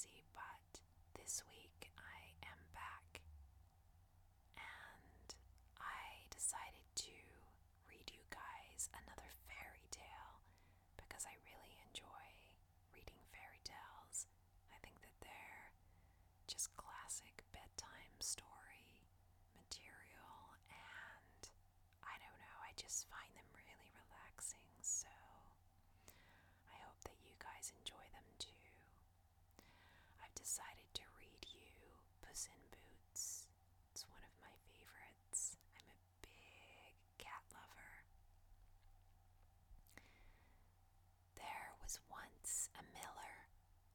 busy, but this week I am back and I decided to read you guys another fairy tale because I really enjoy reading fairy tales. I think that they're just classic bedtime story material, and I don't know, I just find them really relaxing. So I hope that you guys enjoy them too. I've decided to read you Puss in Boots. It's one of my favorites. I'm a big cat lover. There was once a miller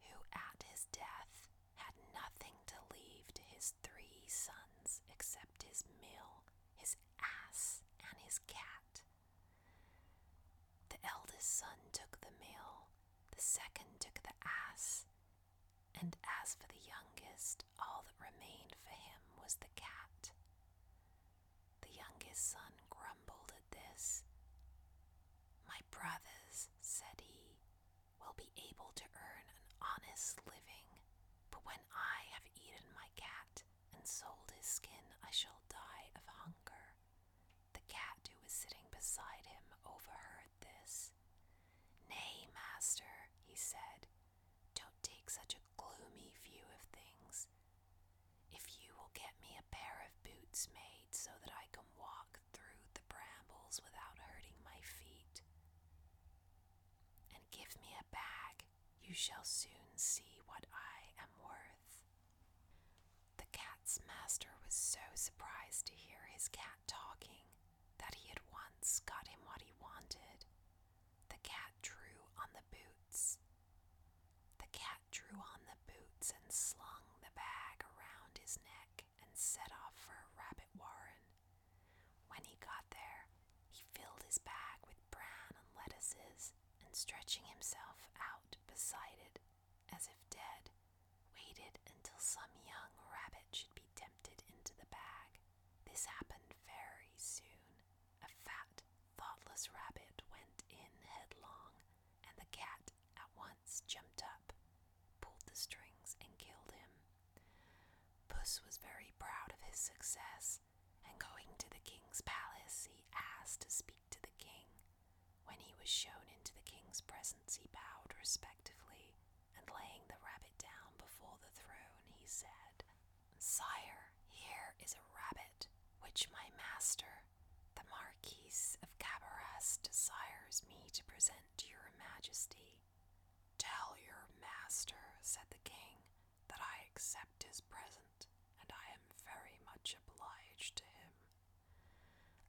who, at his death, had nothing to leave to his three sons except his mill, his ass, and his cat. The eldest son took the mill, the second took the ass, and as for the youngest, all that remained for him was the cat. The youngest son grumbled at this. My brothers, said he, will be able to earn an honest living, but when I have eaten my cat and sold his skin, I shall die of hunger. The cat who was sitting beside him overheard this. Nay, master, he said, don't take such a gloomy view of things. If you will get me a pair of boots made so that I can walk through the brambles without hurting my feet, and give me a bag, you shall soon see what I am worth. The cat's master was so surprised to hear his cat talking that he at once got him what he wanted. The cat drew on the boots. The cat drew on the boots and slung the bag around his neck and set off for a rabbit warren. When he got there, he filled his bag with bran and lettuces and stretching himself out it as if dead, waited until some young rabbit should be tempted into the bag. This happened very soon. A fat, thoughtless rabbit went in headlong, and the cat at once jumped up, pulled the strings, and killed him. Puss was very proud of his success, and going to the king's palace, he asked to speak to the king. When he was shown into the king's presence, he bowed respectfully, and laying the rabbit down before the throne, he said, Sire, here is a rabbit which my master, the Marquis of Carabas, desires me to present to your majesty. Tell your master, said the king, that I accept his present, and I am very much obliged to him.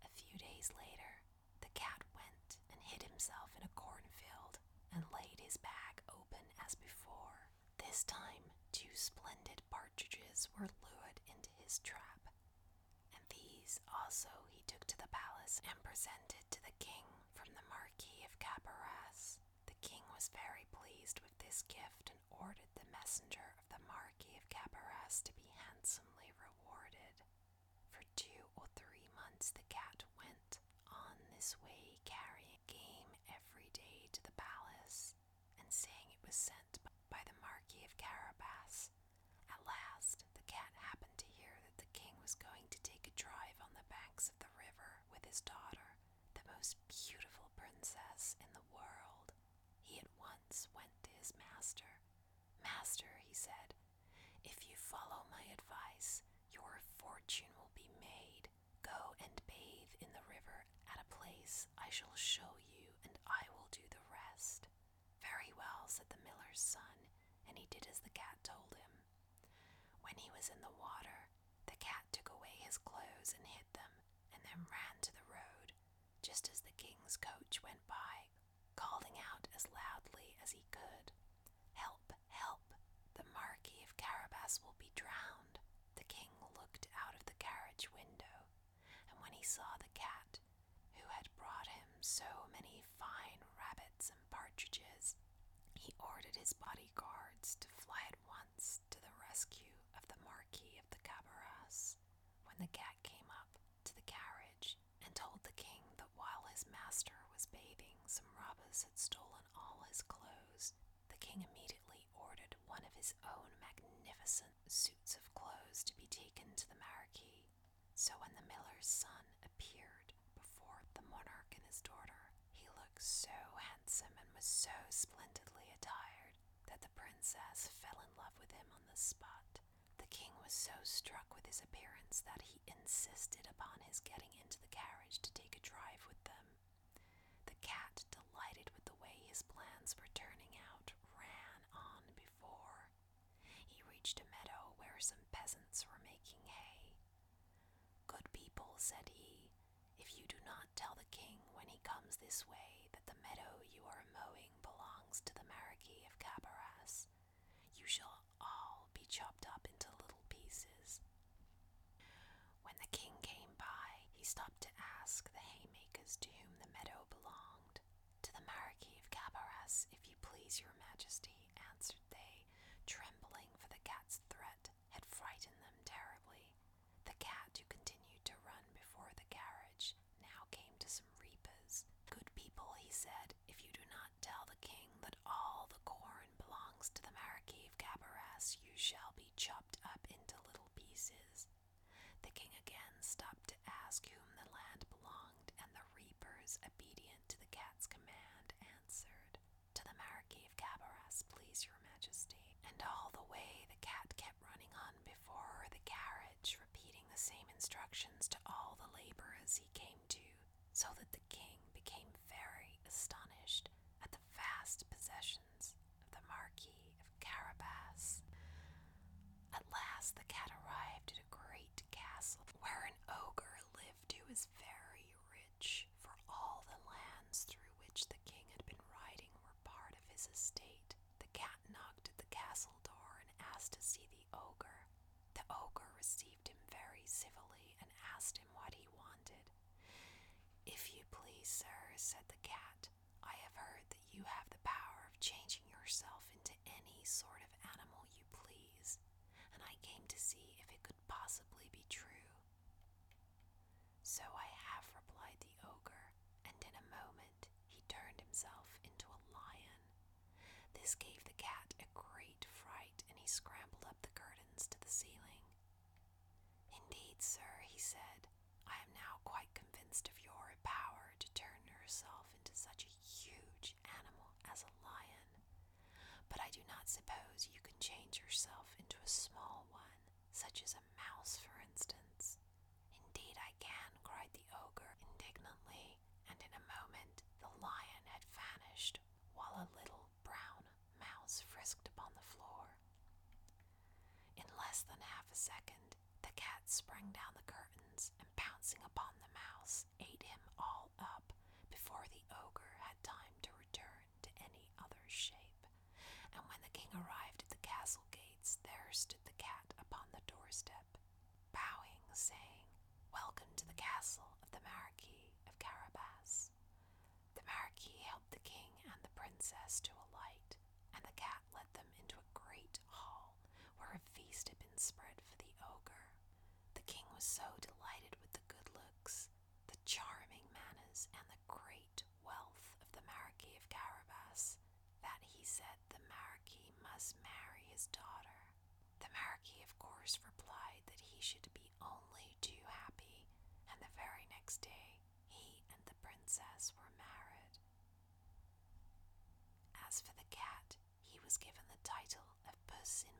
A few days later, the cat went and hid himself in a cornfield and laid his bag open as before. This time, two splendid partridges were lured into his trap, and these also he took to the palace and presented to the king from the Marquis of Carabas. The king was very pleased with this gift and ordered the messenger of the Marquis of Carabas to be handsomely rewarded. For two or three months, the cat went on this way, carrying game every day to the palace, and saying it was sent by the Marquis of Carabas. At last, the cat happened to hear that the king was going to take a drive on the banks of the river with his daughter, the most beautiful princess in the world. He at once went to his master. Master, he said, if you follow my advice, your fortune will be made. Go and bathe in the river at a place I shall show you, and I will do the rest. Very well, said the miller's son, and he did as the cat told him. When he was in the water, the cat took away his clothes and hid them, and then ran to the road, just as the king's coach went by, calling out as loudly as he could, Help, help! The Marquis of Carabas will be drowned. The king looked out of the carriage window, and when he saw the cat, who had brought him so many fine rabbits and partridges, he ordered his bodyguards to fly at once to the rescue of the Marquis of the Carabas. When the cat came up to the carriage and told the king that while his master was bathing, some robbers had stolen all his clothes, the king immediately ordered one of his own magnificent suits of clothes to be taken to the Marquis. So when the miller's son appeared before the monarch and his daughter, he looked so handsome and was so splendidly attired that the princess fell in love with him on the spot. The king was so struck with his appearance that he insisted upon his getting into the carriage to take a drive with them. The cat, delighted with the way his plans were turning out, ran on before. He reached a meadow where some peasants were making hay. Good people, said he, if you do not tell the king when he comes this way that the meadow you are mowing belongs to the Marquis of Carabas, you shall all be chopped up into little pieces. When the king came by, he stopped to ask the haymakers to whom the meadow belonged. To the Marquis of Carabas, if you please, your majesty, answered they, trembling, for the cat's threat had frightened them terribly. The cat, who continued to run before the carriage, now came to some reapers. Good people, he said, if you do not tell the king that all the corn belongs to the Marquis of Carabas, you shall be chopped up into little pieces. The king again stopped to ask whom the land belonged, and the reapers, obedient to the cat's command, answered, To the Marquis of Carabas, please your majesty. And all the way the cat kept running on before the carriage, repeating the same instructions to all the laborers he came to, so that the king became very astonished at the vast possessions of the Marquis of Carabas. At last the cat arrived at a great castle where an ogre lived who was very rich, for all the lands through which the king had been riding were part of his estate. The cat knocked at the castle door and asked to see the ogre. The ogre received him very civilly and asked him what he wanted. If you please, sir, said the cat, I have heard that you have the power of changing yourself into any sort of animal you please, and I came to see if it could possibly be true. So I have, replied the ogre, and in a moment he turned himself into a lion. This gave the cat a great fright, and he scrambled up the curtains to the ceiling. Indeed, sir, he said, I am now quite convinced of your power to turn yourself into such a huge animal as a lion. But I do not suppose you can change yourself into a small one, such as a mouse, for instance. Indeed, I can, cried the ogre indignantly, and in a moment the lion had vanished, while a little brown mouse frisked upon the floor. In less than half a second, the cat sprang down the curtains and, pouncing upon the mouse, ate him all up before the ogre had time to return to any other shape. And when the king arrived at the castle gates, there stood the doorstep, bowing, saying, Welcome to the castle of the Marquis of Carabas. The Marquis helped the king and the princess to alight, and the cat led them into a great hall where a feast had been spread for the ogre. The king was so delighted with the good looks, the charming manners, and the great wealth of the Marquis of Carabas that he said the Marquis must marry his daughter. Marquis, of course, replied that he should be only too happy, and the very next day he and the princess were married. As for the cat, he was given the title of Puss in